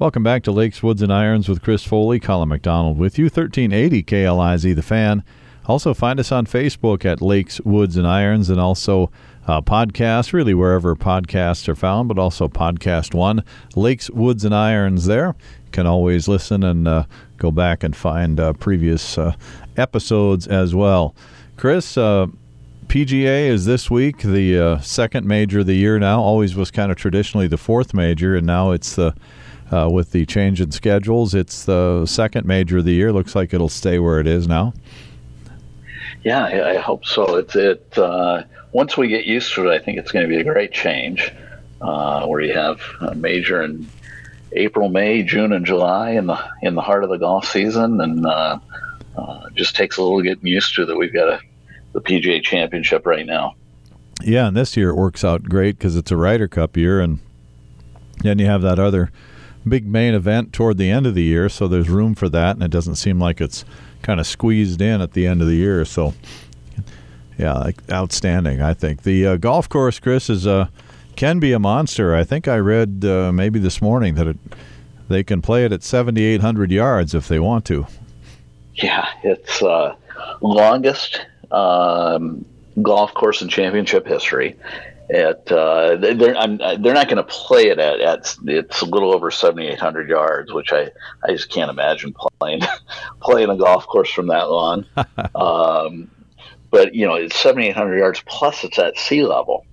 Welcome back to Lakes, Woods, and Irons with Chris Foley, Colin McDonald with you. 1380 KLIZ, the fan. Also, find us on Facebook at Lakes, Woods, and Irons, and also uh, podcast, really wherever podcasts are found, but also Podcast One, Lakes, Woods, and Irons there. You can always listen and uh, go back and find uh, previous uh, episodes as well. Chris, uh, PGA is this week the uh, second major of the year now. Always was kind of traditionally the fourth major, and now it's the uh, with the change in schedules. It's the second major of the year. Looks like it'll stay where it is now. Yeah, I, I hope so. It's it. Uh, once we get used to it, I think it's going to be a great change. Uh, where you have a major in April, May, June, and July in the in the heart of the golf season, and uh, uh, just takes a little getting used to that. We've got a, the PGA Championship right now. Yeah, and this year it works out great because it's a Ryder Cup year, and then you have that other big main event toward the end of the year, so there's room for that, and it doesn't seem like it's kind of squeezed in at the end of the year. So, yeah, outstanding. I think the uh, golf course, Chris, is uh, can be a monster. I think I read uh, maybe this morning that it, they can play it at 7,800 yards if they want to. Yeah, it's uh, longest um, golf course in championship history at uh, they're I'm, they're not going to play it at, at it's a little over 7800 yards which I, I just can't imagine playing playing a golf course from that long um, but you know it's 7800 yards plus it's at sea level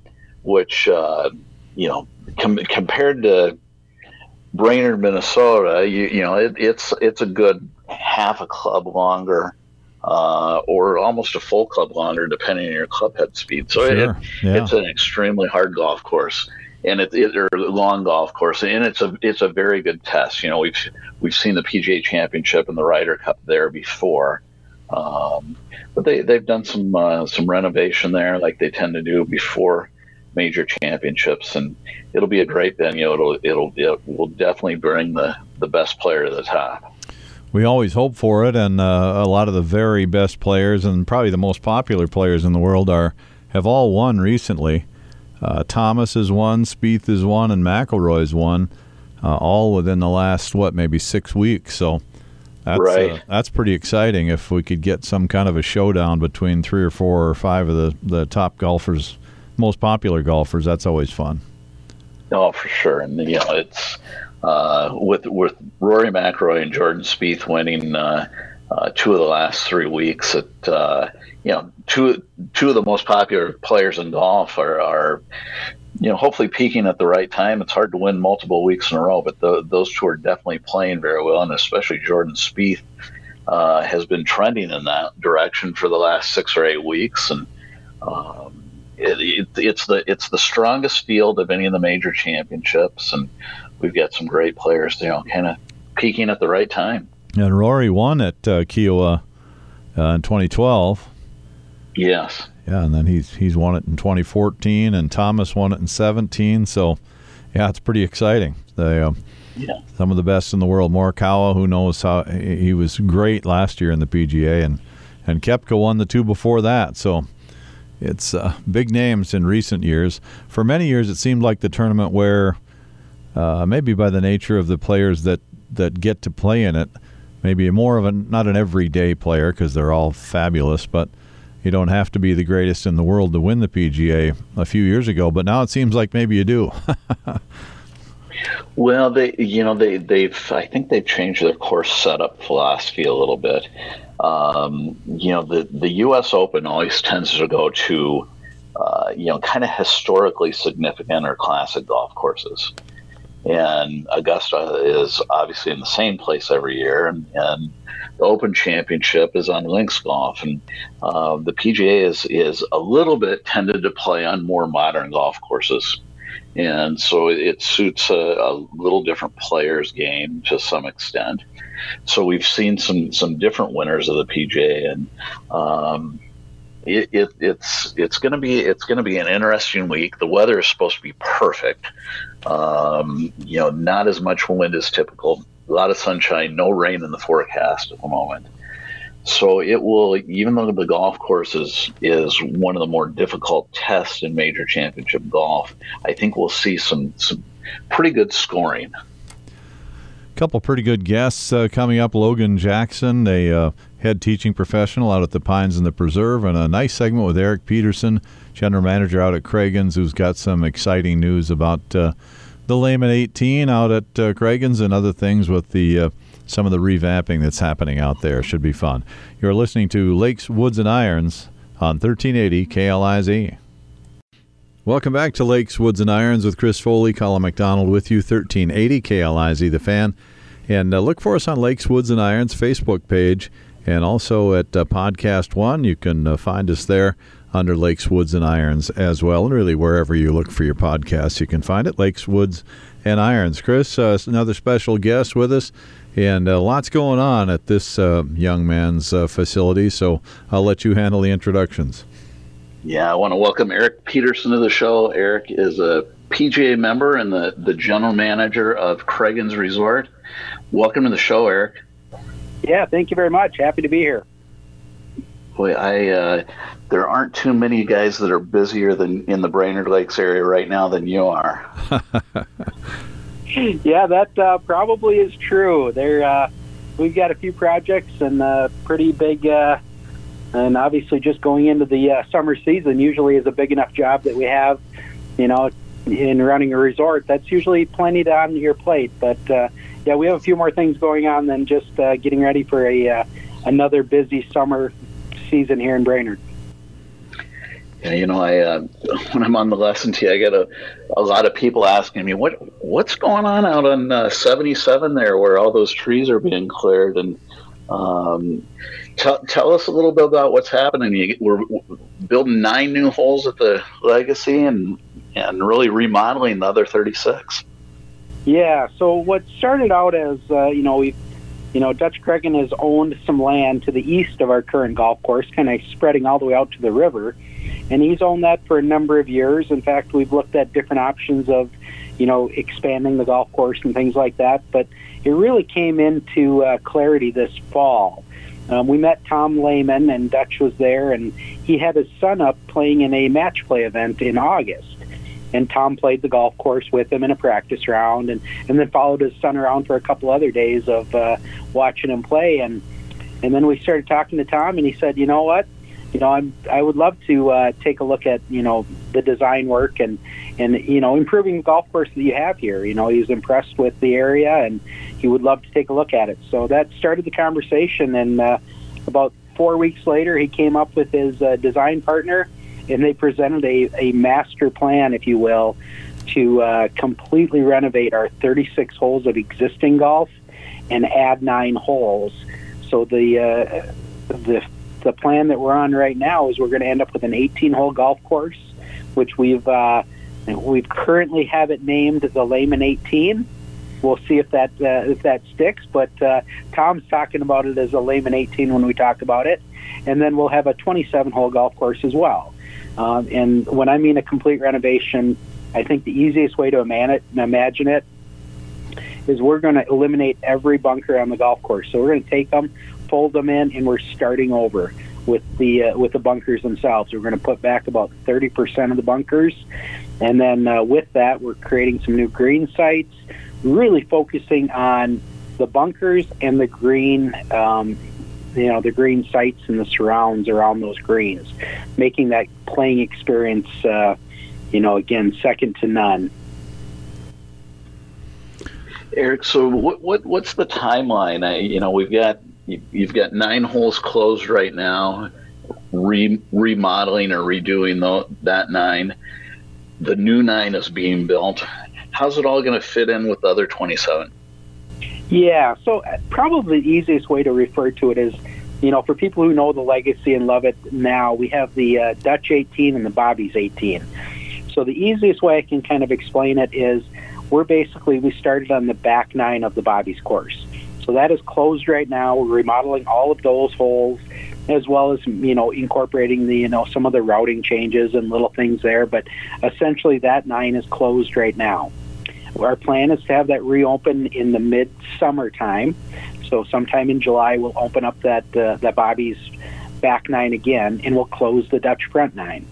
which uh, you know com- compared to Brainerd Minnesota you, you know it, it's it's a good half a club longer uh, or almost a full club longer, depending on your club head speed. So sure. it, yeah. it's an extremely hard golf course, and it, it or long golf course, and it's a it's a very good test. You know, we've we've seen the PGA Championship and the Ryder Cup there before. Um, but they they've done some uh, some renovation there, like they tend to do before major championships, and it'll be a great venue. It'll it'll it will definitely bring the the best player to the top we always hope for it, and uh, a lot of the very best players and probably the most popular players in the world are have all won recently. Uh, Thomas has won, Spieth has won, and McIlroy's won, uh, all within the last what maybe six weeks. So that's uh, right. that's pretty exciting. If we could get some kind of a showdown between three or four or five of the the top golfers, most popular golfers, that's always fun. Oh, for sure, and you know it's uh, with with Rory McIlroy and Jordan Spieth winning uh, uh, two of the last three weeks. At uh, you know, two two of the most popular players in golf are, are you know hopefully peaking at the right time. It's hard to win multiple weeks in a row, but the, those two are definitely playing very well, and especially Jordan Spieth. Uh, has been trending in that direction for the last six or eight weeks, and um, it, it, it's the it's the strongest field of any of the major championships, and we've got some great players, you know, kind of peaking at the right time. And Rory won at uh, Kiawah uh, in 2012. Yes. Yeah, and then he's he's won it in 2014, and Thomas won it in 17. So, yeah, it's pretty exciting. They, uh, yeah. some of the best in the world. Morikawa, who knows how he was great last year in the PGA, and and Koepka won the two before that. So, it's uh, big names in recent years. For many years, it seemed like the tournament where uh, maybe by the nature of the players that, that get to play in it, maybe more of a not an everyday player because they're all fabulous, but you don't have to be the greatest in the world to win the PGA a few years ago. But now it seems like maybe you do. well, they you know they they've I think they've changed their course setup philosophy a little bit. Um, you know the the U.S. Open always tends to go to uh, you know kind of historically significant or classic golf courses and Augusta is obviously in the same place every year, and, and the Open Championship is on links golf, and uh, the PGA is is a little bit tended to play on more modern golf courses, and so it suits a, a little different player's game to some extent. So we've seen some some different winners of the PGA, and um, it, it, it's it's going to be it's going to be an interesting week. The weather is supposed to be perfect. Um, you know, not as much wind as typical. A lot of sunshine, no rain in the forecast at the moment. So it will, even though the golf course is is one of the more difficult tests in major championship golf. I think we'll see some some pretty good scoring. couple pretty good guests uh, coming up. Logan Jackson, a uh, head teaching professional out at the Pines and the Preserve, and a nice segment with Eric Peterson, general manager out at Cragun's, who's got some exciting news about uh, the Lehman 18 out at uh, and other things with the uh, some of the revamping that's happening out there. Should be fun. You're listening to Lakes, Woods, and Irons on 1380 KLIZ. Welcome back to Lakes, Woods, and Irons with Chris Foley, Colin McDonald with you, 1380 KLIZ, the fan. And uh, look for us on Lakes, Woods, and Irons Facebook page and also at uh, Podcast One. You can uh, find us there under Lakes, Woods, and Irons as well. And really, wherever you look for your podcasts, you can find it Lakes, Woods, and Irons. Chris, uh, another special guest with us. And uh, lots going on at this uh, young man's uh, facility, so I'll let you handle the introductions. Yeah, I want to welcome Eric Peterson to the show. Eric is a PGA member and the, the general manager of Cragun's Resort. Welcome to the show, Eric. Yeah, thank you very much. Happy to be here. Boy, I uh, there aren't too many guys that are busier than in the Brainerd Lakes area right now than you are. yeah, that uh, probably is true. There, uh, we've got a few projects and uh, pretty big uh, and obviously just going into the uh, summer season usually is a big enough job that we have you know in running a resort that's usually plenty on your plate. But uh, yeah we have a few more things going on than just uh, getting ready for a uh, another busy summer season here in Brainerd. Yeah, you know, I uh, when I'm on the lesson tee, I get a, a lot of people asking me what what's going on out on uh, 77 there, where all those trees are being cleared, and um, tell, tell us a little bit about what's happening. You, we're building nine new holes at the Legacy and and really remodeling the other 36. Yeah. So what started out as uh, you know we, you know Dutch Cragun has owned some land to the east of our current golf course, kind of spreading all the way out to the river, and he's owned that for a number of years. In fact, we've looked at different options of, you know, expanding the golf course and things like that, but it really came into uh, clarity this fall. Um, we met Tom Lehman, and Dutch was there, and he had his son up playing in a match play event in August. And Tom played the golf course with him in a practice round, and, and then followed his son around for a couple other days of uh, watching him play. And and then we started talking to Tom, and he said, "You know what? You know, I'm I would love to uh, take a look at you know the design work and and you know improving the golf course that you have here. You know, he's impressed with the area, and he would love to take a look at it. So that started the conversation, and uh, about four weeks later, he came up with his uh, design partner, and they presented a, a master plan, if you will, to uh, completely renovate our 36 holes of existing golf and add nine holes. So the uh, the the plan that we're on right now is we're going to end up with an 18 hole golf course, which we've uh, we've currently have it named the Lehman 18 we'll see if that uh, if that sticks. But uh, Tom's talking about it as a Lehman 18 when we talk about it, and then we'll have a 27 hole golf course as well. Um, and when I mean a complete renovation, I think the easiest way to imagine it is we're going to eliminate every bunker on the golf course. So we're going to take them, fold them in, and we're starting over with the uh, with the bunkers themselves. We're going to put back about 30% of the bunkers, and then uh, with that, we're creating some new green sites really focusing on the bunkers and the green, um, you know, the green sites and the surrounds around those greens, making that playing experience, uh, you know, again, second to none. Eric, so what, what what's the timeline? I, you know, we've got you've got nine holes closed right now, re, remodeling or redoing the, that nine. The new nine is being built how's it all going to fit in with the other 27? Yeah, so uh, probably the easiest way to refer to it is, you know, for people who know the legacy and love it now, we have the uh, Dutch 18 and the Bobby's 18. So the easiest way I can kind of explain it is we're basically, we started on the back nine of the Bobby's course. So that is closed right now. We're remodeling all of those holes as well as you know incorporating the you know some of the routing changes and little things there but essentially that nine is closed right now our plan is to have that reopen in the mid-summer time. So sometime in July, we'll open up that uh, that Bobby's back nine again, and we'll close the Dutch front nine.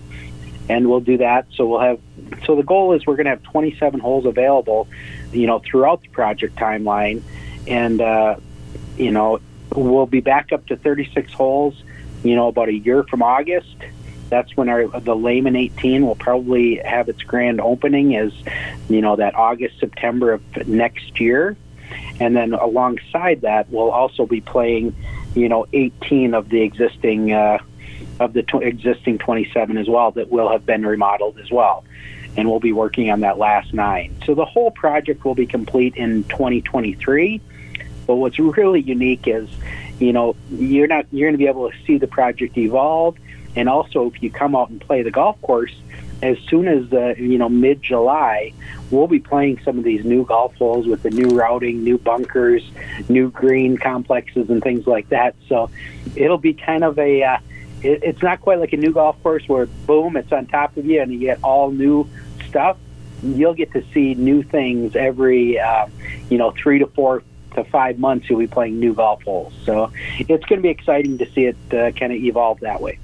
And we'll do that. So we'll have. So the goal is we're going to have 27 holes available, you know, throughout the project timeline. and uh, you know we'll be back up to 36 holes. You know, about a year from August. That's when our the Lehman 18 will probably have its grand opening, is you know that August September of next year, and then alongside that we'll also be playing, you know, 18 of the existing uh, of the tw- existing 27 as well that will have been remodeled as well and we'll be working on that last nine. So the whole project will be complete in 2023. But what's really unique is, you know, you're not you're going to be able to see the project evolve, and also if you come out and play the golf course, as soon as the you know mid July, we'll be playing some of these new golf holes with the new routing, new bunkers, new green complexes, and things like that. So it'll be kind of a uh, it, it's not quite like a new golf course where boom, it's on top of you and you get all new stuff. You'll get to see new things every, uh, you know, three to four to five months. You'll be playing new golf holes. So it's going to be exciting to see it uh, kind of evolve that way.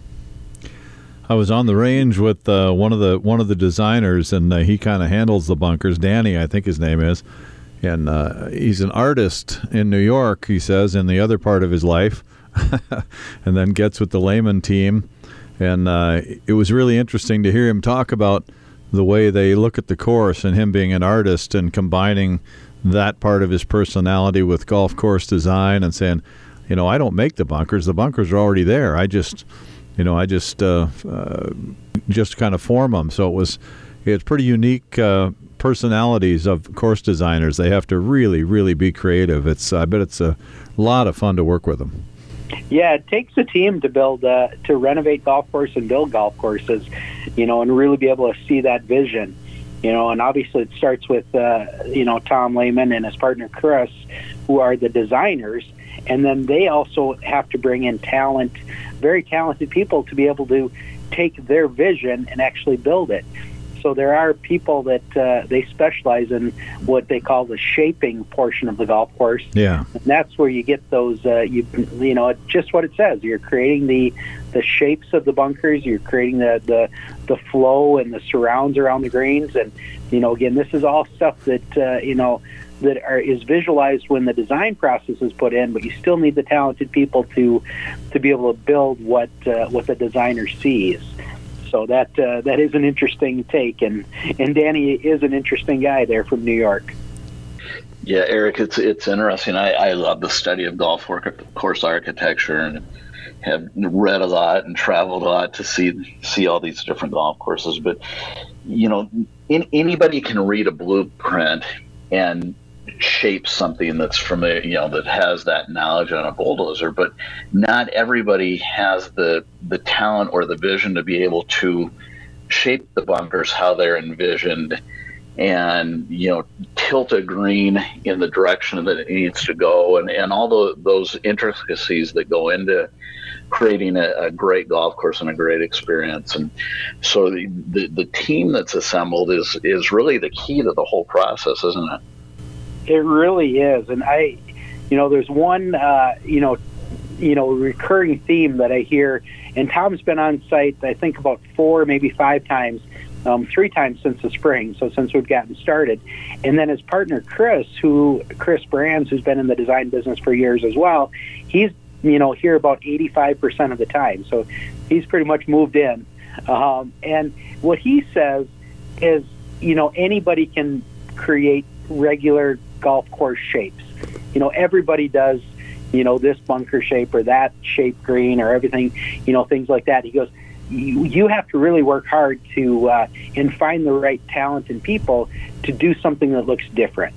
I was on the range with uh, one of the one of the designers, and uh, he kind of handles the bunkers. Danny, I think his name is, and uh, he's an artist in New York. He says in the other part of his life, and then gets with the Lehman team. And uh, it was really interesting to hear him talk about the way they look at the course and him being an artist and combining that part of his personality with golf course design and saying, you know, I don't make the bunkers. The bunkers are already there. I just, you know, I just uh, uh, just kind of form them. So it was it's pretty unique uh, personalities of course designers. They have to really, really be creative. It's I bet it's a lot of fun to work with them. Yeah, it takes a team to build, uh, to renovate golf course and build golf courses, you know, and really be able to see that vision, you know. And obviously, it starts with, uh, you know, Tom Lehman and his partner Chris, who are the designers, and then they also have to bring in talent, very talented people to be able to take their vision and actually build it. So there are people that uh, they specialize in what they call the shaping portion of the golf course. Yeah, and that's where you get those. Uh, you you know just what it says. You're creating the the shapes of the bunkers. You're creating the the the flow and the surrounds around the greens. And you know again, this is all stuff that uh, you know that are, is visualized when the design process is put in, but you still need the talented people to to be able to build what uh, what the designer sees. So that uh, that is an interesting take, and and Danny is an interesting guy there from New York. Yeah, Eric, it's it's interesting. I, I love the study of golf course architecture and have read a lot and traveled a lot to see see all these different golf courses. But you know, in, anybody can read a blueprint and shape something that's familiar, you know, that has that knowledge on a bulldozer, but not everybody has the the talent or the vision to be able to shape the bunkers how they're envisioned and you know tilt a green in the direction that it needs to go and, and all the, those intricacies that go into creating a, a, great golf course and a great experience. And so the, the, the team that's assembled is is really the key to the whole process isn't it it really is, and I, you know, there's one, uh, you know, you know, recurring theme that I hear, and Tom's been on site, I think about four, maybe five times, um, three times since the spring, so since we've gotten started. And then his partner Chris, who Chris Brands, who's been in the design business for years as well, he's you know here about 85% of the time, so he's pretty much moved in. Um, and what he says is, you know, anybody can create regular golf course shapes. You know, everybody does, you know, this bunker shape or that shape green or everything, you know, things like that. He goes, you, have to really work hard to uh, and find the right talent and people to do something that looks different.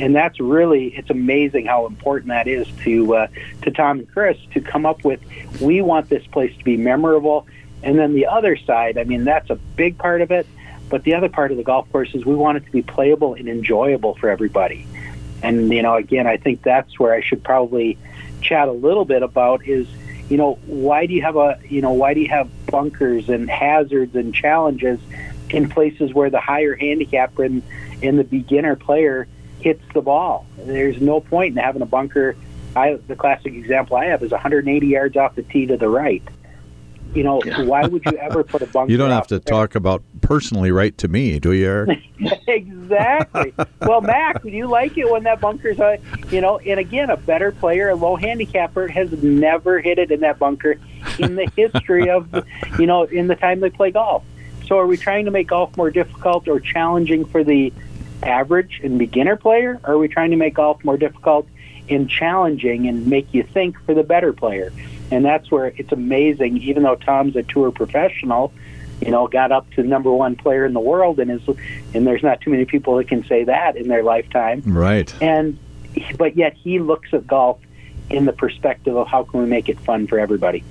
And that's really it's amazing how important that is to uh, to Tom and Chris to come up with. We want this place to be memorable, and then the other side. I mean, that's a big part of it. But the other part of the golf course is we want it to be playable and enjoyable for everybody. And you know, again, I think that's where I should probably chat a little bit about is you know why do you have a you know why do you have bunkers and hazards and challenges in places where the higher handicap and and the beginner player hits the ball. There's no point in having a bunker. I, the classic example I have is 180 yards off the tee to the right. You know, why would you ever put a bunker? You don't have to there? talk about personally right to me, do you, Eric? exactly. Well, Mac, would you like it when that bunker's, uh, you know, and again, a better player, a low handicapper, has never hit it in that bunker in the history of, you know, in the time they play golf. So, are we trying to make golf more difficult or challenging for the average and beginner player? Or are we trying to make golf more difficult and challenging and make you think for the better player? And that's where it's amazing. Even though Tom's a tour professional, you know, got up to number one player in the world, and is, and there's not too many people that can say that in their lifetime. Right. And but yet he looks at golf in the perspective of how can we make it fun for everybody.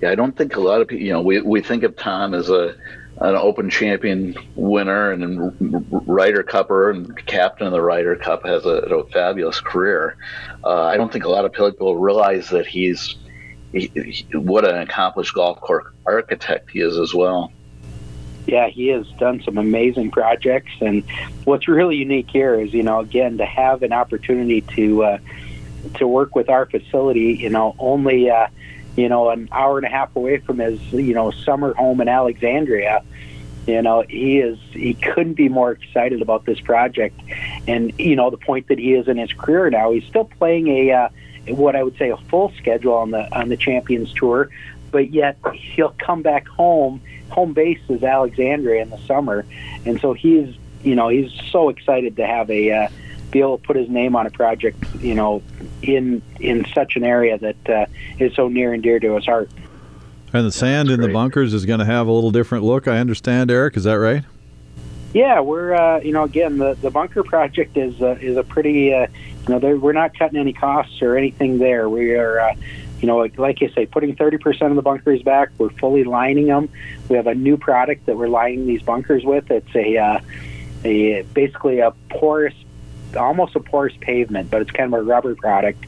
Yeah, I don't think a lot of people. You know, we we think of Tom as a an Open Champion winner and Ryder Cupper and captain of the Ryder Cup has a, a fabulous career. Uh, I don't think a lot of people realize that he's he, he, what an accomplished golf course architect he is as well. Yeah, he has done some amazing projects, and what's really unique here is, you know, again to have an opportunity to uh, to work with our facility. You know, only uh, you know an hour and a half away from his you know summer home in Alexandria. You know, he is he couldn't be more excited about this project, and you know the point that he is in his career now. He's still playing a uh, what I would say a full schedule on the on the Champions Tour, but yet he'll come back home. Home base is Alexandria in the summer, and so he's you know he's so excited to have a uh, be able to put his name on a project you know in in such an area that uh, is so near and dear to his heart. And the sand That's in the bunkers is going to have a little different look. I understand, Eric. Is that right? Yeah, we're uh, you know again the the bunker project is uh, is a pretty uh, you know we're not cutting any costs or anything there. We are uh, you know like I say putting thirty percent of the bunkers back. We're fully lining them. We have a new product that we're lining these bunkers with. It's a uh, a basically a porous almost a porous pavement, but it's kind of a rubber product.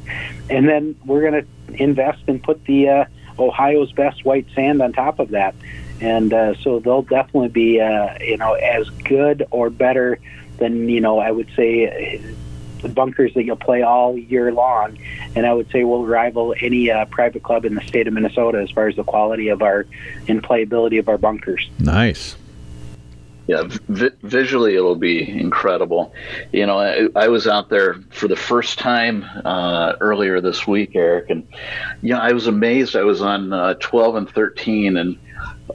And then we're going to invest and put the uh, Ohio's best white sand on top of that. And uh, so they'll definitely be, uh, you know, as good or better than, you know, I would say uh, bunkers that you'll play all year long. And I would say we'll rival any uh, private club in the state of Minnesota as far as the quality of our and playability of our bunkers. Nice. Yeah, vi- visually it'll be incredible. You know, I, I was out there for the first time uh, earlier this week, Eric, and know I was amazed. I was on uh, 12 and 13, and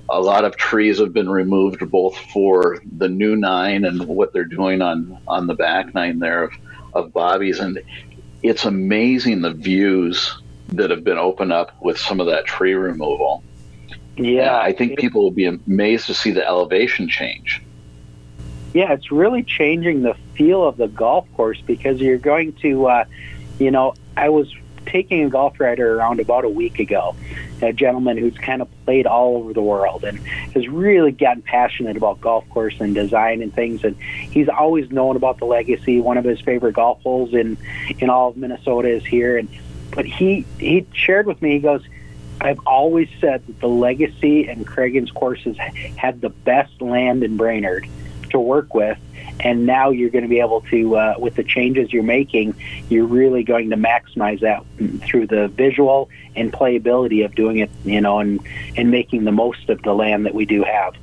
a lot of trees have been removed, both for the new nine and what they're doing on on the back nine there of, of Bobby's, and it's amazing the views that have been opened up with some of that tree removal. Yeah, I think it- people will be amazed to see the elevation change. Yeah, it's really changing the feel of the golf course because you're going to, uh, you know, I was taking a golf rider around about a week ago, a gentleman who's kind of played all over the world and has really gotten passionate about golf course and design and things. And he's always known about the legacy. One of his favorite golf holes in in all of Minnesota is here. And but he he shared with me, he goes. I've always said that the Legacy and Cragun's courses had the best land in Brainerd to work with, and now you're going to be able to, uh, with the changes you're making, you're really going to maximize that through the visual and playability of doing it, you know, and and making the most of the land that we do have.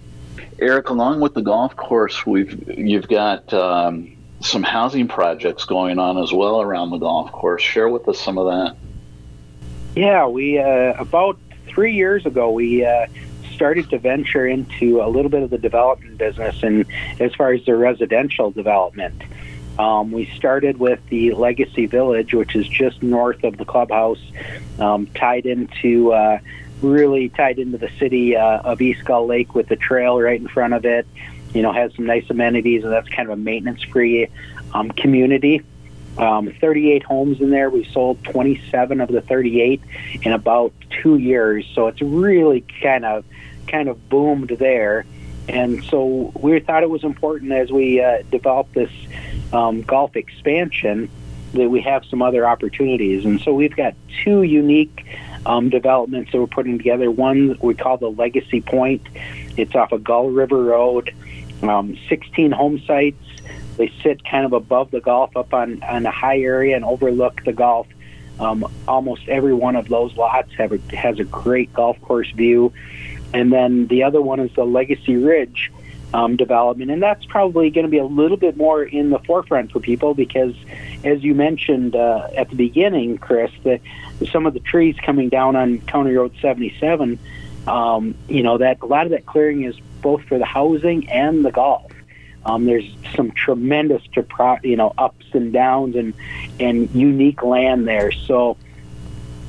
Eric, along with the golf course, we've you've got um, some housing projects going on as well around the golf course. Share with us some of that. Yeah, we uh, about three years ago we uh, started to venture into a little bit of the development business, and as far as the residential development, um, we started with the Legacy Village, which is just north of the clubhouse, um, tied into. Uh, really tied into the city uh, of East Gull Lake with the trail right in front of it. You know, has some nice amenities, and that's kind of a maintenance-free um, community. Um, 38 homes in there. We sold 27 of the 38 in about two years, so it's really kind of kind of boomed there. And so we thought it was important as we uh, develop this um, golf expansion that we have some other opportunities. And so we've got two unique um, developments that we're putting together. One we call the Legacy Point. It's off of Gull River Road. Um, 16 home sites. They sit kind of above the golf, up on on a high area, and overlook the golf Um, almost every one of those lots have a, has a great golf course view. And then the other one is the Legacy Ridge um, development, and that's probably going to be a little bit more in the forefront for people because, as you mentioned uh, at the beginning, Chris, that some of the trees coming down on County Road 77, um, you know, that a lot of that clearing is both for the housing and the golf. Um, there's some tremendous, you know, ups and downs and and unique land there. So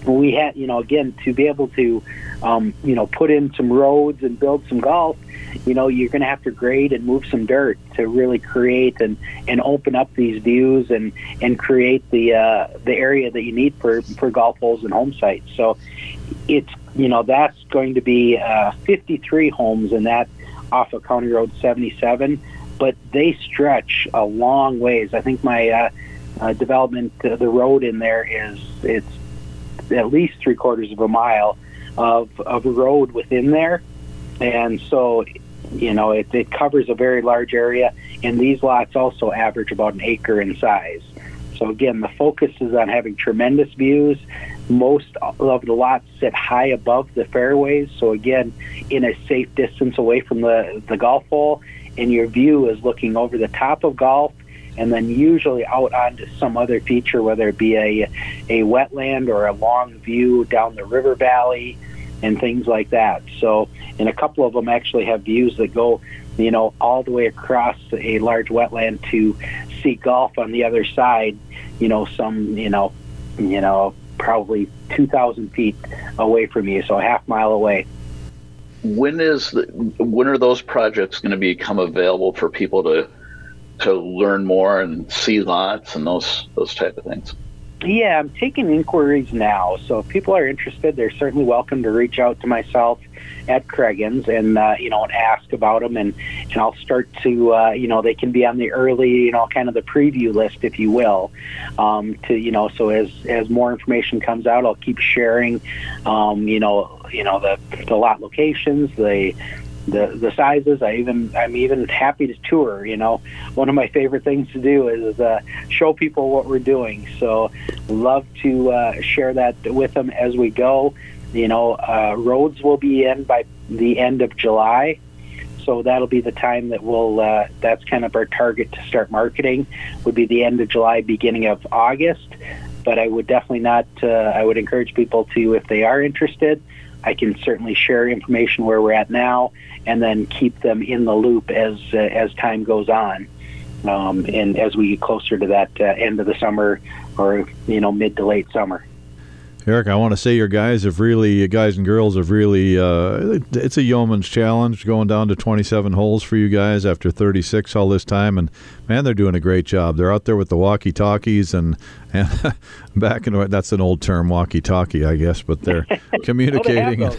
we had, you know, again to be able to, um, you know, put in some roads and build some golf. You know, you're going to have to grade and move some dirt to really create and and open up these views and and create the uh, the area that you need for for golf holes and home sites. So it's you know that's going to be uh, 53 homes in that off of County Road 77 but they stretch a long ways. I think my uh, uh, development, uh, the road in there is it's at least three quarters of a mile of of road within there, and so you know it, it covers a very large area. And these lots also average about an acre in size. So again, the focus is on having tremendous views. Most of the lots sit high above the fairways, so again, in a safe distance away from the the golf hole and your view is looking over the top of golf and then usually out onto some other feature, whether it be a, a wetland or a long view down the river valley and things like that. So, and a couple of them actually have views that go, you know, all the way across a large wetland to see golf on the other side, you know, some, you know, you know, probably 2,000 feet away from you, so a half mile away when is the, when are those projects going to become available for people to to learn more and see lots and those those type of things? Yeah, I'm taking inquiries now. So if people are interested, they're certainly welcome to reach out to myself at Cragun's and uh, you know and ask about them, and and I'll start to uh, you know they can be on the early you know kind of the preview list, if you will, um, to you know so as as more information comes out, I'll keep sharing, um, you know you know the the lot locations, the the the sizes. I even I'm even happy to tour. You know, one of my favorite things to do is uh, show people what we're doing. So, love to uh, share that with them as we go. You know, uh, roads will be in by the end of July. So that'll be the time that we'll. Uh, that's kind of our target to start marketing. Would be the end of July, beginning of August. But I would definitely not. Uh, I would encourage people to, if they are interested, I can certainly share information where we're at now, and then keep them in the loop as uh, as time goes on, um, and as we get closer to that uh, end of the summer or you know mid to late summer. Eric, I want to say your guys have really, guys and girls have really, uh, it's a yeoman's challenge going down to 27 holes for you guys after 36 all this time. And man, they're doing a great job. They're out there with the walkie talkies and, and back in, that's an old term, walkie talkie, I guess, but they're communicating.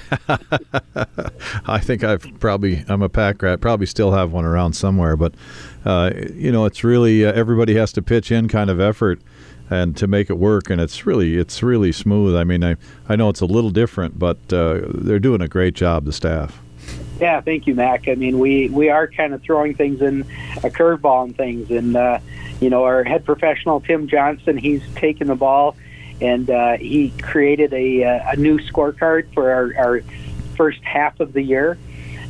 I think I've probably, I'm a pack rat, probably still have one around somewhere. But, uh, you know, it's really, uh, everybody has to pitch in kind of effort and to make it work. And it's really it's really smooth. I mean, I I know it's a little different, but uh, they're doing a great job. The staff. Yeah, thank you, Mac. I mean, we we are kind of throwing things in a curveball and things, and uh, you know, our head professional Tim Johnson, he's taken the ball, and uh, he created a uh, a new scorecard for our, our first half of the year.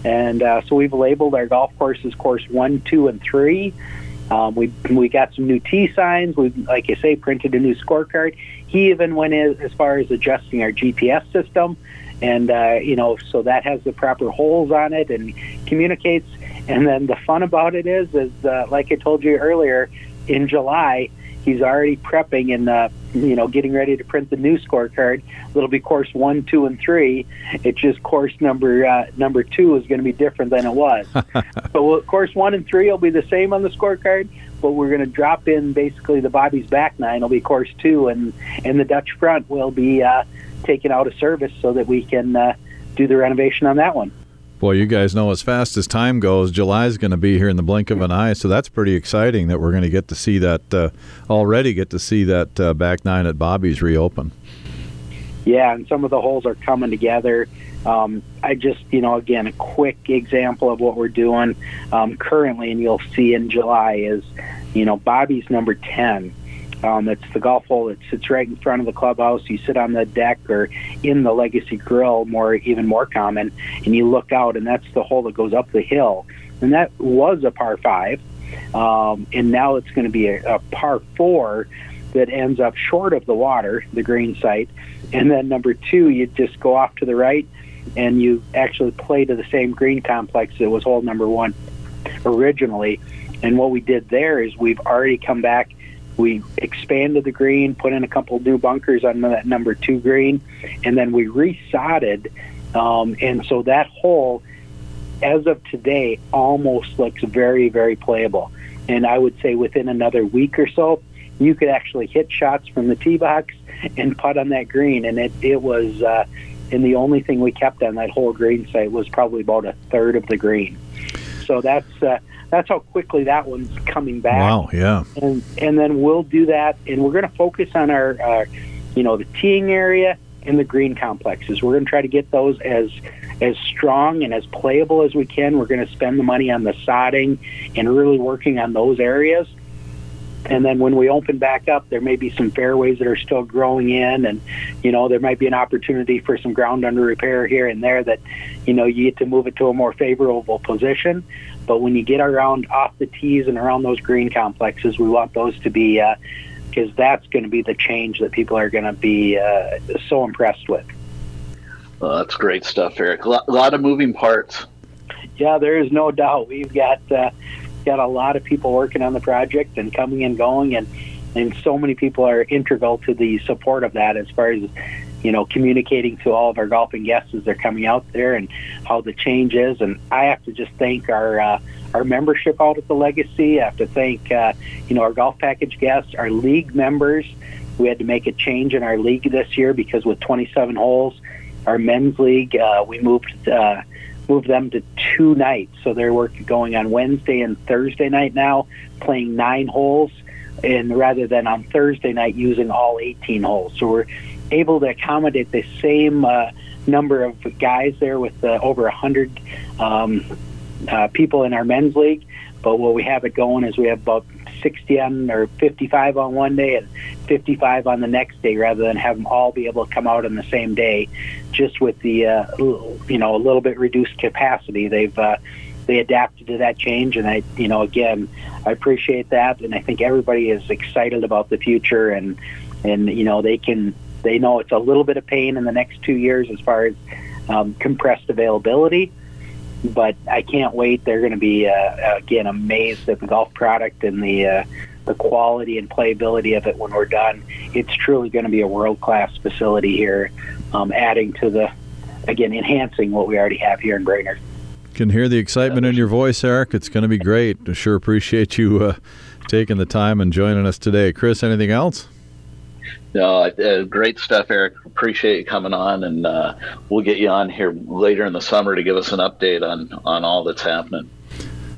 And uh, so we've labeled our golf courses course one, two, and three. Um, we we got some new tee signs. We, like you say, printed a new scorecard. He even went in, as far as adjusting our GPS system, and uh, you know, so that has the proper holes on it and communicates. And then the fun about it is, is uh, like I told you earlier, in July, he's already prepping and uh, you know getting ready to print the new scorecard. It'll be course one, two, and three. It's just course number uh, number two is going to be different than it was. so course one and three will be the same on the scorecard, but we're going to drop in basically the Bobby's back nine will be course two, and and the Dutch front will be uh, taken out of service so that we can uh, do the renovation on that one. Boy, you guys know as fast as time goes, July's going to be here in the blink of an eye. So that's pretty exciting that we're going to get to see that uh, already. Get to see that uh, back nine at Bobby's reopen. Yeah, and some of the holes are coming together. Um, I just, you know, again, a quick example of what we're doing um, currently, and you'll see in July is, you know, Bobby's number ten Um, it's the golf hole that sits right in front of the clubhouse. You sit on the deck or in the Legacy Grill, more even more common, and you look out, and that's the hole that goes up the hill. And that was a par five, um, and now it's going to be a, a par four that ends up short of the water, the green site. And then number two, you just go off to the right, and you actually play to the same green complex that was hole number one originally. And what we did there is we've already come back. We expanded the green, put in a couple new bunkers on that number two green, and then we resodded. Um, and so that hole, as of today, almost looks very, very playable. And I would say within another week or so, you could actually hit shots from the tee box and putt on that green. And it, it was, uh, and the only thing we kept on that whole green site was probably about a third of the green. So that's, uh, that's how quickly that one's coming back. Wow, yeah. And and then we'll do that, and we're going to focus on our, uh, you know, the teeing area and the green complexes. We're going to try to get those as as strong and as playable as we can. We're going to spend the money on the sodding and really working on those areas. And then when we open back up, there may be some fairways that are still growing in, and you know there might be an opportunity for some ground under repair here and there that you know you get to move it to a more favorable position. But when you get around off the tees and around those green complexes, we want those to be because uh, that's going to be the change that people are going to be uh, so impressed with. Well, that's great stuff, Eric. A lot, of moving parts. Yeah, there is no doubt. We've got uh, got a lot of people working on the project and coming and going, and and so many people are integral to the support of that as far as you know, communicating to all of our golfing guests as they're coming out there and how the change is. And I have to just thank our uh, our membership out at the Legacy. I have to thank uh, you know our golf package guests, our league members. We had to make a change in our league this year because with 27 holes, our men's league uh, we moved. Uh, moved them to two nights, so they're working going on Wednesday and Thursday night now, playing nine holes, and rather than on Thursday night using all 18 holes. So we're able to accommodate the same uh, number of guys there with uh, over 100 um, uh, people in our men's league. But what we have it going is we have about 60 on or 55 on one day and 55 on the next day rather than have them all be able to come out on the same day just with the uh, you know a little bit reduced capacity they've uh, they adapted to that change and I you know again I appreciate that and I think everybody is excited about the future and and you know they can they know it's a little bit of pain in the next two years as far as um, compressed availability, but I can't wait. They're going to be uh, again amazed at the golf product and the uh, the quality and playability of it when we're done. It's truly going to be a world class facility here, um, adding to the again enhancing what we already have here in Brainerd. Can hear the excitement in your voice, Eric. It's going to be great. I sure appreciate you uh, taking the time and joining us today. Chris, anything else? No, uh, great stuff, Eric. Appreciate you coming on, and uh, we'll get you on here later in the summer to give us an update on on all that's happening.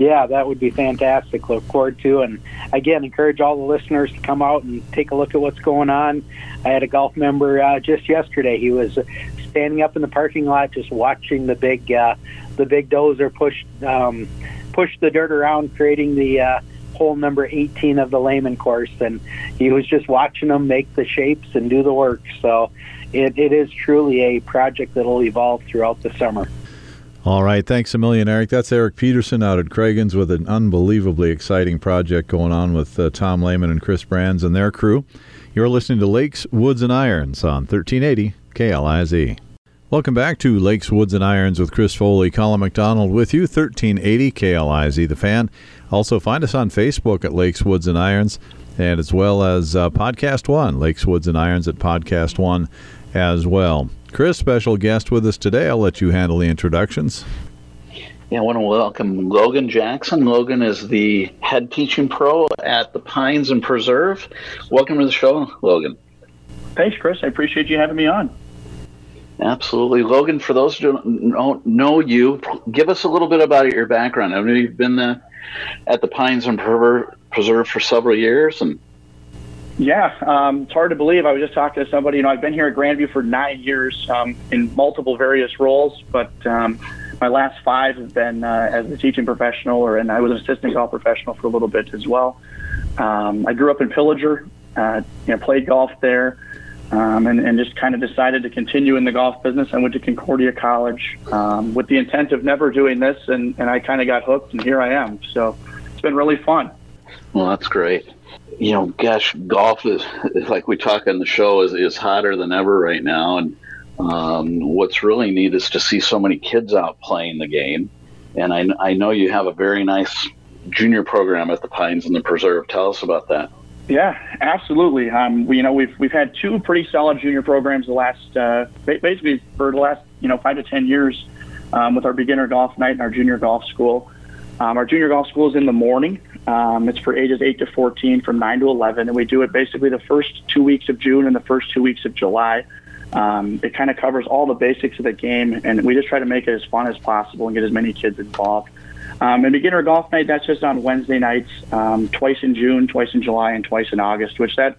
Yeah, that would be fantastic. Look forward to, and again, encourage all the listeners to come out and take a look at what's going on. I had a golf member uh, just yesterday. He was standing up in the parking lot, just watching the big uh, the big dozer push um, push the dirt around, creating the uh, hole number 18 of the Lehman course, and he was just watching them make the shapes and do the work. So it, it is truly a project that will evolve throughout the summer. All right. Thanks a million, Eric. That's Eric Peterson out at Cragun's with an unbelievably exciting project going on with uh, Tom Lehman and Chris Brands and their crew. You're listening to Lakes, Woods, and Irons on 1380 KLIZ. Welcome back to Lakes, Woods, and Irons with Chris Foley, Colin McDonald with you, 1380 KLIZ, the fan. Also, find us on Facebook at Lakes, Woods, and Irons, and as well as uh, Podcast One, Lakes, Woods, and Irons at Podcast One as well. Chris, special guest with us today. I'll let you handle the introductions. Yeah, I want to welcome Logan Jackson. Logan is the head teaching pro at the Pines and Preserve. Welcome to the show, Logan. Thanks, Chris. I appreciate you having me on. Absolutely. Logan, for those who don't know you, give us a little bit about your background. I know you've been the at the Pines and Preserve for several years, and yeah, um, it's hard to believe. I was just talking to somebody. You know, I've been here at Grandview for nine years um, in multiple various roles, but um, my last five have been uh, as a teaching professional, or and I was an assistant golf professional for a little bit as well. Um, I grew up in Pillager, uh, you know, played golf there, um, and, and just kind of decided to continue in the golf business. I went to Concordia College um, with the intent of never doing this, and, and I kind of got hooked, and here I am. So it's been really fun. Well, that's great. You know, gosh, golf is like we talk on the show is, is hotter than ever right now, and um, what's really neat is to see so many kids out playing the game. And I, I know you have a very nice junior program at the Pines and the Preserve. Tell us about that. Yeah, absolutely. Um, we, you know, we've we've had two pretty solid junior programs the last uh, basically for the last you know five to ten years um, with our beginner golf night and our junior golf school. Um, our junior golf school is in the morning. Um, it's for ages 8 to 14 from 9 to 11, and we do it basically the first two weeks of June and the first two weeks of July. Um, it kind of covers all the basics of the game, and we just try to make it as fun as possible and get as many kids involved. Um, and beginner golf night, that's just on Wednesday nights, um, twice in June, twice in July, and twice in August, which that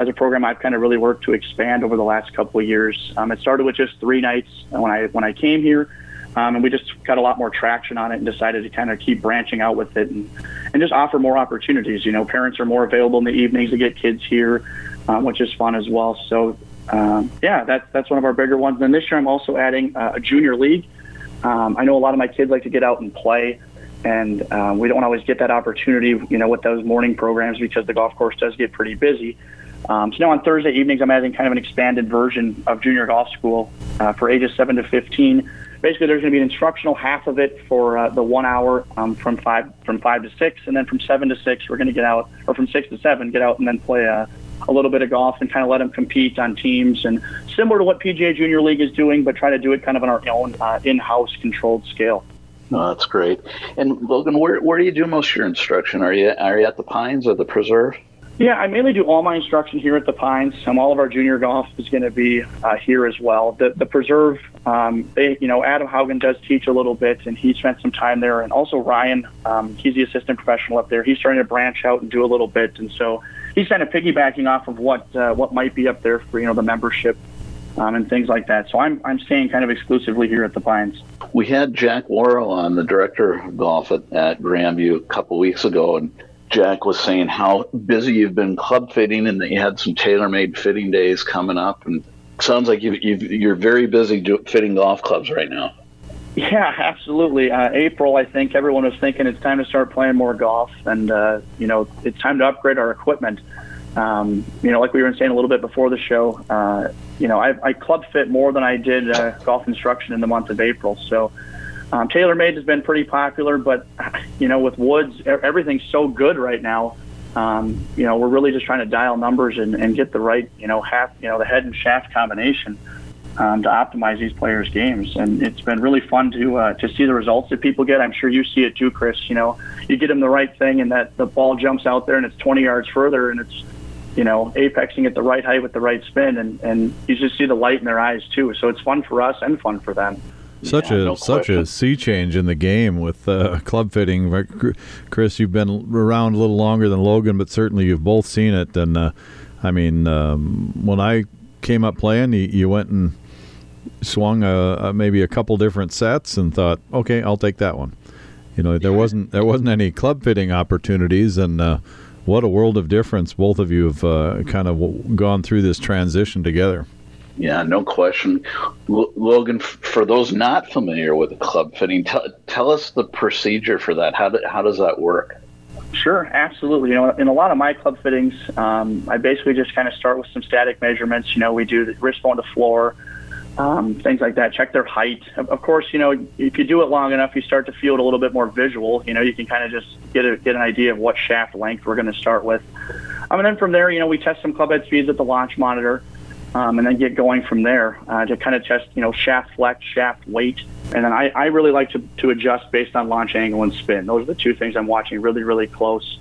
as a program I've kind of really worked to expand over the last couple of years. Um, it started with just three nights when I when I came here, um, and we just got a lot more traction on it and decided to kind of keep branching out with it and, and just offer more opportunities. You know, parents are more available in the evenings to get kids here, um, which is fun as well. So um, yeah, that's that's one of our bigger ones. And this year, I'm also adding uh, a junior league. Um, I know a lot of my kids like to get out and play, and um, we don't always get that opportunity, you know, with those morning programs because the golf course does get pretty busy. Um, so now on Thursday evenings, I'm adding kind of an expanded version of junior golf school uh, for ages seven to 15. Basically, there's going to be an instructional half of it for uh, the one hour um, from five from five to six, and then from seven to six, we're going to get out, or from six to seven, get out and then play a a little bit of golf and kind of let them compete on teams and similar to what PGA Junior League is doing, but try to do it kind of on our own uh, in-house controlled scale. Oh, that's great. And Logan, where, where do you do most of your instruction? Are you are you at the Pines or the Preserve? Yeah, I mainly do all my instruction here at the Pines. Um, all of our junior golf is going to be uh, here as well. The, the Preserve, um, they, you know, Adam Haugen does teach a little bit, and he spent some time there. And also Ryan, um, he's the assistant professional up there. He's starting to branch out and do a little bit, and so he's kind of piggybacking off of what uh, what might be up there for you know the membership um, and things like that. So I'm I'm staying kind of exclusively here at the Pines. We had Jack Worrell on, the director of golf at, at Grandview, a couple weeks ago, and Jack was saying how busy you've been club fitting, and that you had some TaylorMade fitting days coming up, and sounds like you you are very busy do, fitting golf clubs right now. Yeah, absolutely. Uh, April, I think everyone was thinking it's time to start playing more golf, and uh, you know it's time to upgrade our equipment. Um, you know, like we were saying a little bit before the show, uh, you know, I, I club fit more than I did uh, golf instruction in the month of April. So um, TaylorMade has been pretty popular, but you know, with woods, everything's so good right now. Um, you know, we're really just trying to dial numbers and, and get the right, you know, half, you know, the head and shaft combination um, to optimize these players' games. And it's been really fun to uh, to see the results that people get. I'm sure you see it too, Chris. You know, you get them the right thing, and that the ball jumps out there and it's 20 yards further, and it's you know apexing at the right height with the right spin, and and you just see the light in their eyes too. So it's fun for us and fun for them. Such yeah, a no such a sea change in the game with uh, club fitting. Chris, you've been around a little longer than Logan, but certainly you've both seen it. And uh, I mean, um, when I came up playing, you, you went and swung a, a, maybe a couple different sets and thought, okay, I'll take that one. You know, there wasn't there wasn't any club fitting opportunities, and uh, what a world of difference both of you have uh, kind of gone through this transition together. Yeah, no question. L- Logan, f- for those not familiar with club fitting, t- tell us the procedure for that. How, do, how does that work? Sure, absolutely. You know, in a lot of my club fittings, um, I basically just kind of start with some static measurements. You know, we do the wrist bone to floor, um, things like that. Check their height. Of course, you know, if you do it long enough, you start to feel it a little bit more visual. You know, you can kind of just get a, get an idea of what shaft length we're going to start with. Um, and then from there, you know, we test some club head speeds at the launch monitor, um, and then get going from there uh, to kind of test, you know, shaft flex, shaft weight, and then I, I really like to, to adjust based on launch angle and spin. Those are the two things I'm watching really, really close.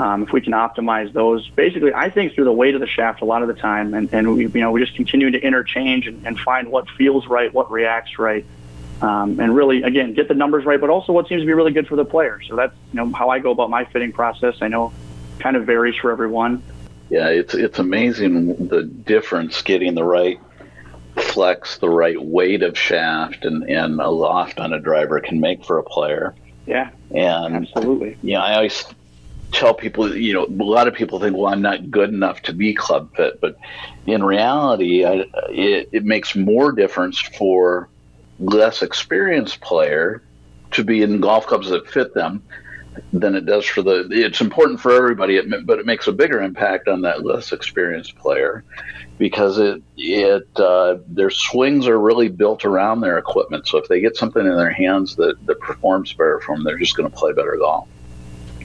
Um, if we can optimize those, basically, I think through the weight of the shaft a lot of the time, and, and we, you know, we just continue to interchange and, and find what feels right, what reacts right, um, and really, again, get the numbers right, but also what seems to be really good for the player. So that's you know how I go about my fitting process. I know kind of varies for everyone. Yeah, it's it's amazing the difference getting the right flex, the right weight of shaft, and, and a loft on a driver can make for a player. Yeah, and absolutely. Yeah, I always tell people, you know, a lot of people think, well, I'm not good enough to be club fit, but in reality, I, it, it makes more difference for less experienced player to be in golf clubs that fit them than it does for the. It's important for everybody, but it makes a bigger impact on that less experienced player because it it uh, their swings are really built around their equipment. So if they get something in their hands that that performs better for them, they're just going to play better golf.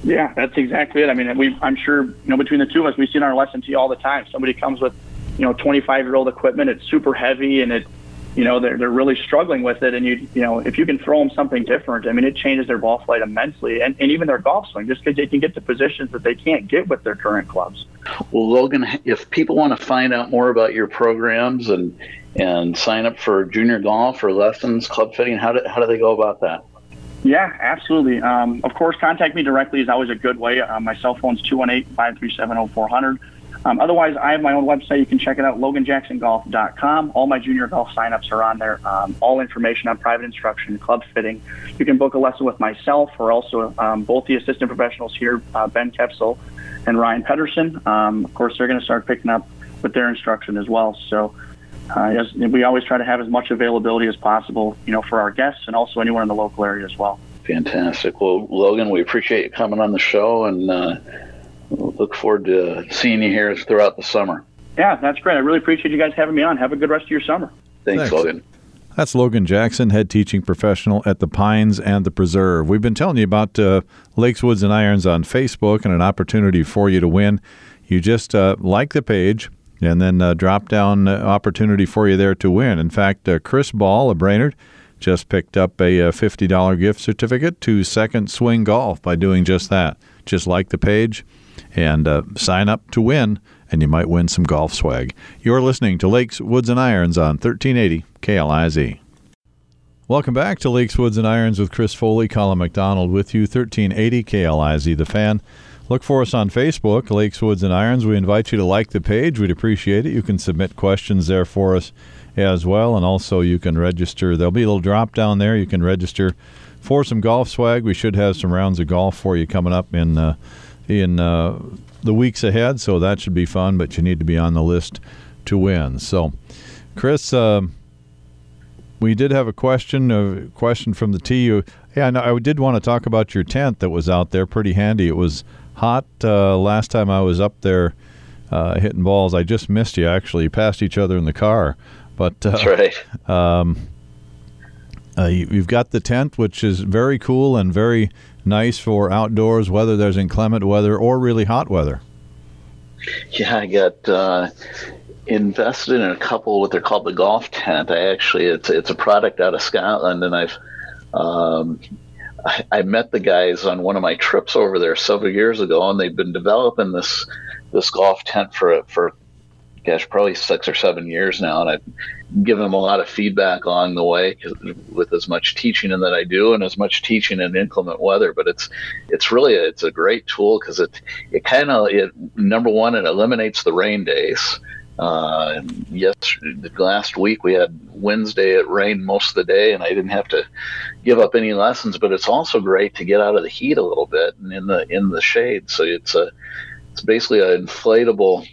Yeah, that's exactly it. I mean, we I'm sure you know between the two of us, we see our lesson tee all the time. Somebody comes with you know 25 year old equipment. It's super heavy and it you know they're they're really struggling with it and you you know if you can throw them something different i mean it changes their ball flight immensely and, and even their golf swing just because they can get to positions that they can't get with their current clubs well logan if people want to find out more about your programs and and sign up for junior golf or lessons club fitting how do, how do they go about that yeah, absolutely. Um, of course, contact me directly is always a good way. Uh, my cell phone's 218 537 0400. Um, otherwise, I have my own website. You can check it out, loganjacksongolf.com. All my junior golf signups are on there. Um, all information on private instruction, club fitting. You can book a lesson with myself or also um, both the assistant professionals here, uh, Ben Kepsel and Ryan Pedersen. Um, of course, they're going to start picking up with their instruction as well. So uh, as, we always try to have as much availability as possible, you know, for our guests and also anyone in the local area as well. Fantastic. Well, Logan, we appreciate you coming on the show and uh, look forward to seeing you here throughout the summer. Yeah, that's great. I really appreciate you guys having me on. Have a good rest of your summer. Thanks, Thanks. Logan. That's Logan Jackson, head teaching professional at the Pines and the Preserve. We've been telling you about uh, Lakes, Woods, and Irons on Facebook and an opportunity for you to win. You just uh, like the page and then uh, drop down uh, opportunity for you there to win. In fact, uh, Chris Ball of Brainerd just picked up a $50 uh, gift certificate to Second Swing Golf by doing just that. Just like the page and uh, sign up to win, and you might win some golf swag. You're listening to Lakes, Woods, and Irons on 1380 KLIZ. Welcome back to Lakes, Woods, and Irons with Chris Foley, Colin McDonald with you, 1380 KLIZ, the fan. Look for us on Facebook, Lakes, Woods, and Irons. We invite you to like the page. We'd appreciate it. You can submit questions there for us as well, and also you can register. There'll be a little drop down there. You can register for some golf swag. We should have some rounds of golf for you coming up in uh, in uh, the weeks ahead, so that should be fun. But you need to be on the list to win. So, Chris, uh, we did have a question. A question from the TU. Yeah, I, know, I did want to talk about your tent that was out there. Pretty handy. It was hot uh, last time I was up there uh, hitting balls. I just missed you. Actually, passed each other in the car. But uh, that's right. Um, uh, you, have got the tent, which is very cool and very nice for outdoors, whether there's inclement weather or really hot weather. Yeah, I got uh, invested in a couple what they're called the golf tent. I actually it's it's a product out of Scotland, and I've um, I, met the guys on one of my trips over there several years ago, and they've been developing this this golf tent for for gosh, probably six or seven years now, and I've given them a lot of feedback along the way with as much teaching that I do and as much teaching in inclement weather. But it's it's really a, it's a great tool because it it kind of it number one it eliminates the rain days. Uh, yes, last week we had Wednesday it rained most of the day, and I didn't have to give up any lessons. But it's also great to get out of the heat a little bit and in the in the shade. So it's a it's basically an inflatable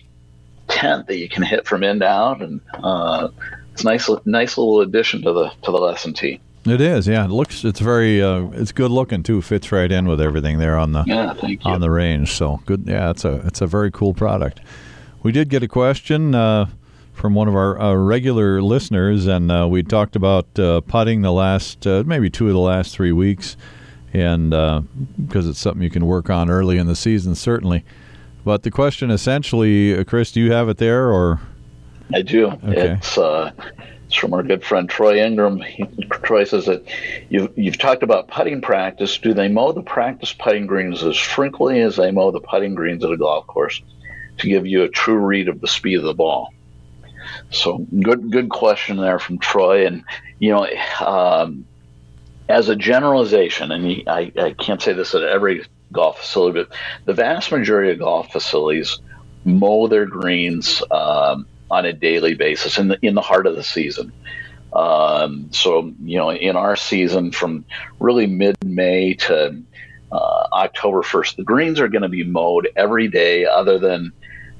tent that you can hit from end to out, and uh, it's nice, nice little addition to the to the lesson tee. It is, yeah. It looks, it's very, uh, it's good looking too. Fits right in with everything there on the yeah, on the range. So good, yeah. It's a it's a very cool product. We did get a question uh, from one of our uh, regular listeners, and uh, we talked about uh, putting the last uh, maybe two of the last three weeks, and because it's something you can work on early in the season, certainly. But the question essentially, Chris, do you have it there or? I do. Okay. It's uh, it's from our good friend Troy Ingram. He, Troy says that you've you've talked about putting practice. Do they mow the practice putting greens as frequently as they mow the putting greens at a golf course to give you a true read of the speed of the ball? So good good question there from Troy. And you know, um, as a generalization, and I, I can't say this at every golf facility, but the vast majority of golf facilities mow their greens um, on a daily basis in the in the heart of the season. Um, so you know, in our season, from really mid May to uh, October 1st. The greens are going to be mowed every day, other than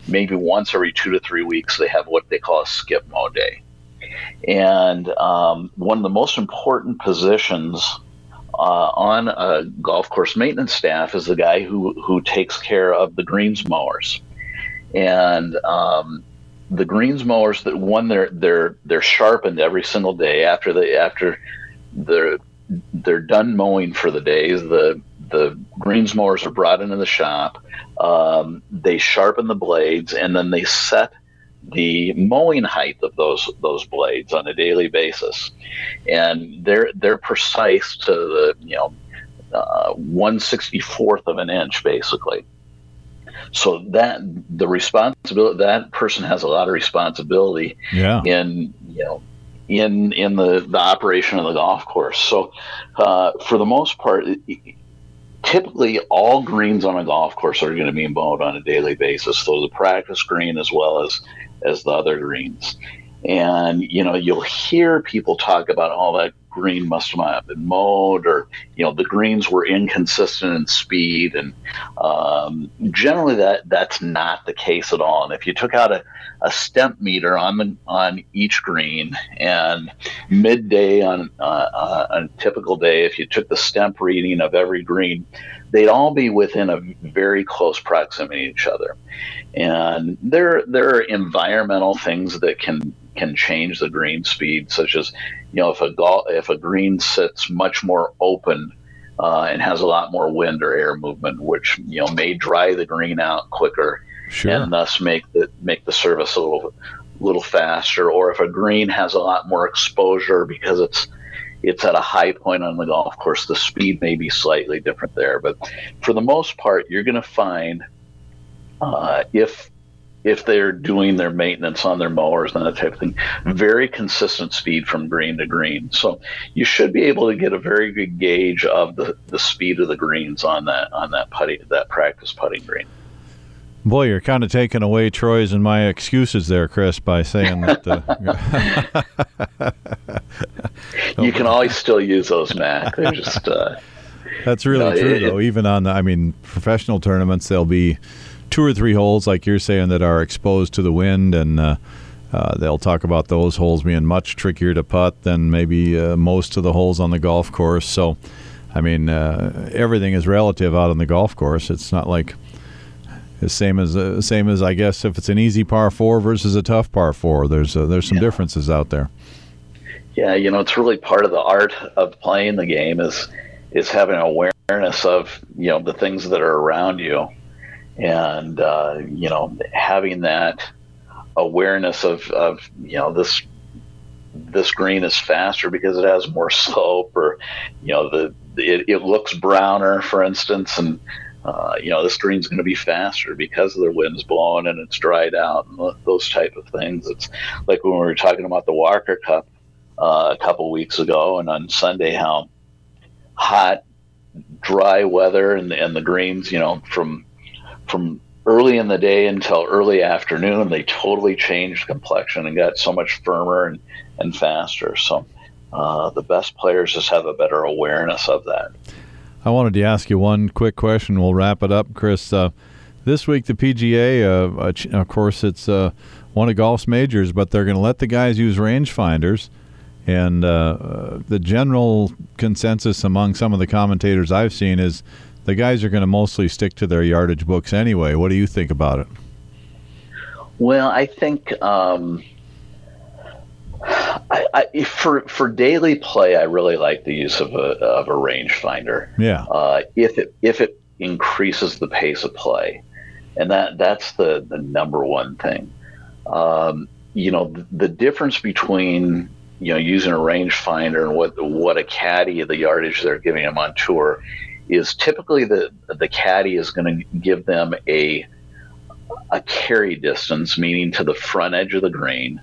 maybe once every two to three weeks. They have what they call a skip mow day. And um, one of the most important positions uh, on a golf course maintenance staff is the guy who, who takes care of the greens mowers. And um, the greens mowers that one they're they're they're sharpened every single day after the after they're they're done mowing for the days the the greens mowers are brought into the shop um, they sharpen the blades and then they set the mowing height of those those blades on a daily basis, and they're they're precise to the you know uh, one sixty fourth of an inch basically. So that the responsibility that person has a lot of responsibility yeah. in you know in in the the operation of the golf course. So uh, for the most part. Typically all greens on a golf course are going to be mowed on a daily basis. So the practice green as well as as the other greens. And you know, you'll hear people talk about, oh, that green must not have been mowed, or you know, the greens were inconsistent in speed. And um, generally, that that's not the case at all. And if you took out a, a Stimpmeter on the on each green, and midday on uh, uh, on a typical day, if you took the stemp reading of every green, they'd all be within a very close proximity to each other. And there there are environmental things that can can change the green speed, such as you know if a go- if a green sits much more open uh, and has a lot more wind or air movement, which you know may dry the green out quicker Sure. and thus make the make the service a little little faster. Or if a green has a lot more exposure because it's it's at a high point on the golf course, the speed may be slightly different there. But for the most part, you're going to find uh, if if they're doing their maintenance on their mowers and that type of thing, very consistent speed from green to green. So you should be able to get a very good gauge of the, the speed of the greens on that on that putting that practice putting green. Boy, you're kind of taking away Troy's and my excuses there, Chris, by saying that. Uh, you can always still use those, Mac. They're just. Uh, That's really No, true, it- though. Even on, the, I mean, professional tournaments, there'll be two or three holes, like you're saying, that are exposed to the wind, and uh, uh, they'll talk about those holes being much trickier to putt than maybe uh, most of the holes on the golf course. So, I mean, uh, everything is relative out on the golf course. It's not like same as uh, same as I guess if it's an easy par four versus a tough par four. There's uh, there's some differences out there. Yeah, you know, it's really part of the art of playing the game is is having awareness of you know the things that are around you, and uh, you know having that awareness of of you know this this green is faster because it has more slope, or you know the it, it looks browner, for instance, and uh, you know this green's going to be faster because of the wind's blowing and it's dried out and those type of things. It's like when we were talking about the Walker Cup uh, a couple weeks ago, and on Sunday how hot, dry weather and, and the greens, you know, from from early in the day until early afternoon, they totally changed complexion and got so much firmer and, and faster. So uh, the best players just have a better awareness of that. I wanted to ask you one quick question. We'll wrap it up, Chris. Uh, this week, the PGA, uh, uh, of course, it's uh, one of golf's majors, but they're going to let the guys use rangefinders. And uh, uh, the general consensus among some of the commentators I've seen is the guys are going to mostly stick to their yardage books anyway. What do you think about it? Well, I think um, I, for for daily play, I really like the use of a of a rangefinder. Yeah. uh, if it if it increases the pace of play, and that that's the the number one thing. Um, you know, the, the difference between you know using a rangefinder and what what a caddy of the yardage they're giving them on tour is typically the the caddy is going to give them a a carry distance, meaning to the front edge of the green.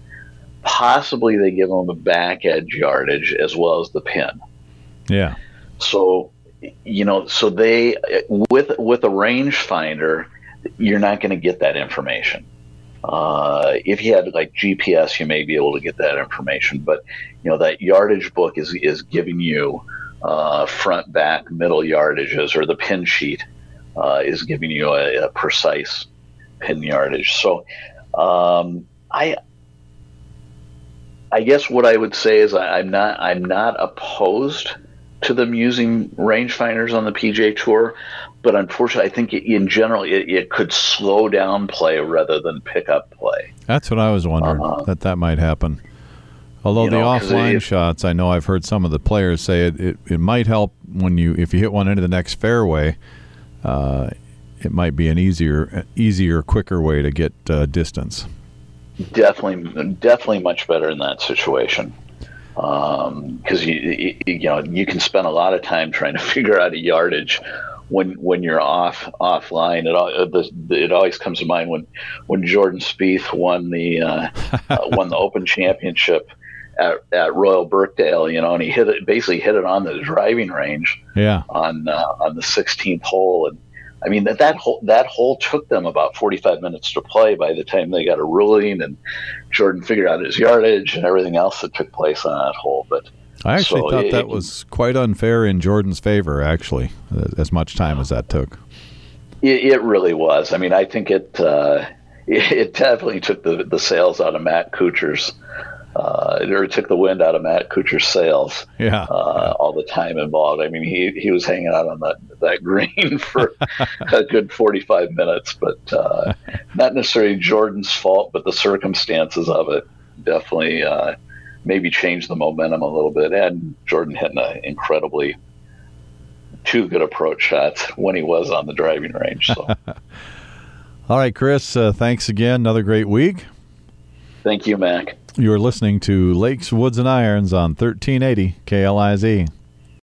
Possibly they give them a back edge yardage as well as the pin. Yeah. So, you know, so they with with a rangefinder, you're not going to get that information. Uh, if you had like GPS, you may be able to get that information, but you know that yardage book is is giving you uh, front, back, middle yardages, or the pin sheet uh, is giving you a, a, precise pin yardage. So um, I I guess what I would say is I, am not I'm not opposed to them using rangefinders on the PGA Tour, but unfortunately, I think in general it, it could slow down play rather than pick up play. That's what I was wondering uh, that that might happen. Although the know, offline it, shots, I know I've heard some of the players say it, it, it might help when you if you hit one into the next fairway. Uh, it might be an easier, easier, quicker way to get uh, distance. Definitely, definitely much better in that situation because um, you, you, you know you can spend a lot of time trying to figure out a yardage when when you're off offline. It it always comes to mind when when Jordan Spieth won the uh, uh, won the Open Championship at, at Royal Birkdale, you know, and he hit it basically hit it on the driving range. Yeah. On uh, on the 16th hole, and I mean that that hole that hole took them about 45 minutes to play by the time they got a ruling and Jordan figured out his yardage and everything else that took place on that hole. But I actually so thought it, that was quite unfair in Jordan's favor, actually, as much time as that took. It, it really was. I mean, I think it uh, it definitely took the the sails out of Matt Kuchar's uh, it took the wind out of Matt Kuchar's sails. Yeah. Uh, all the time involved. I mean, he, he was hanging out on that, that green for a good 45 minutes, but uh, not necessarily Jordan's fault, but the circumstances of it definitely uh, maybe changed the momentum a little bit. And Jordan hitting an incredibly two good approach shots when he was on the driving range. So. all right, Chris, uh, thanks again. Another great week. Thank you, Mac. You're listening to Lakes, Woods, and Irons on 1380 KLIZ.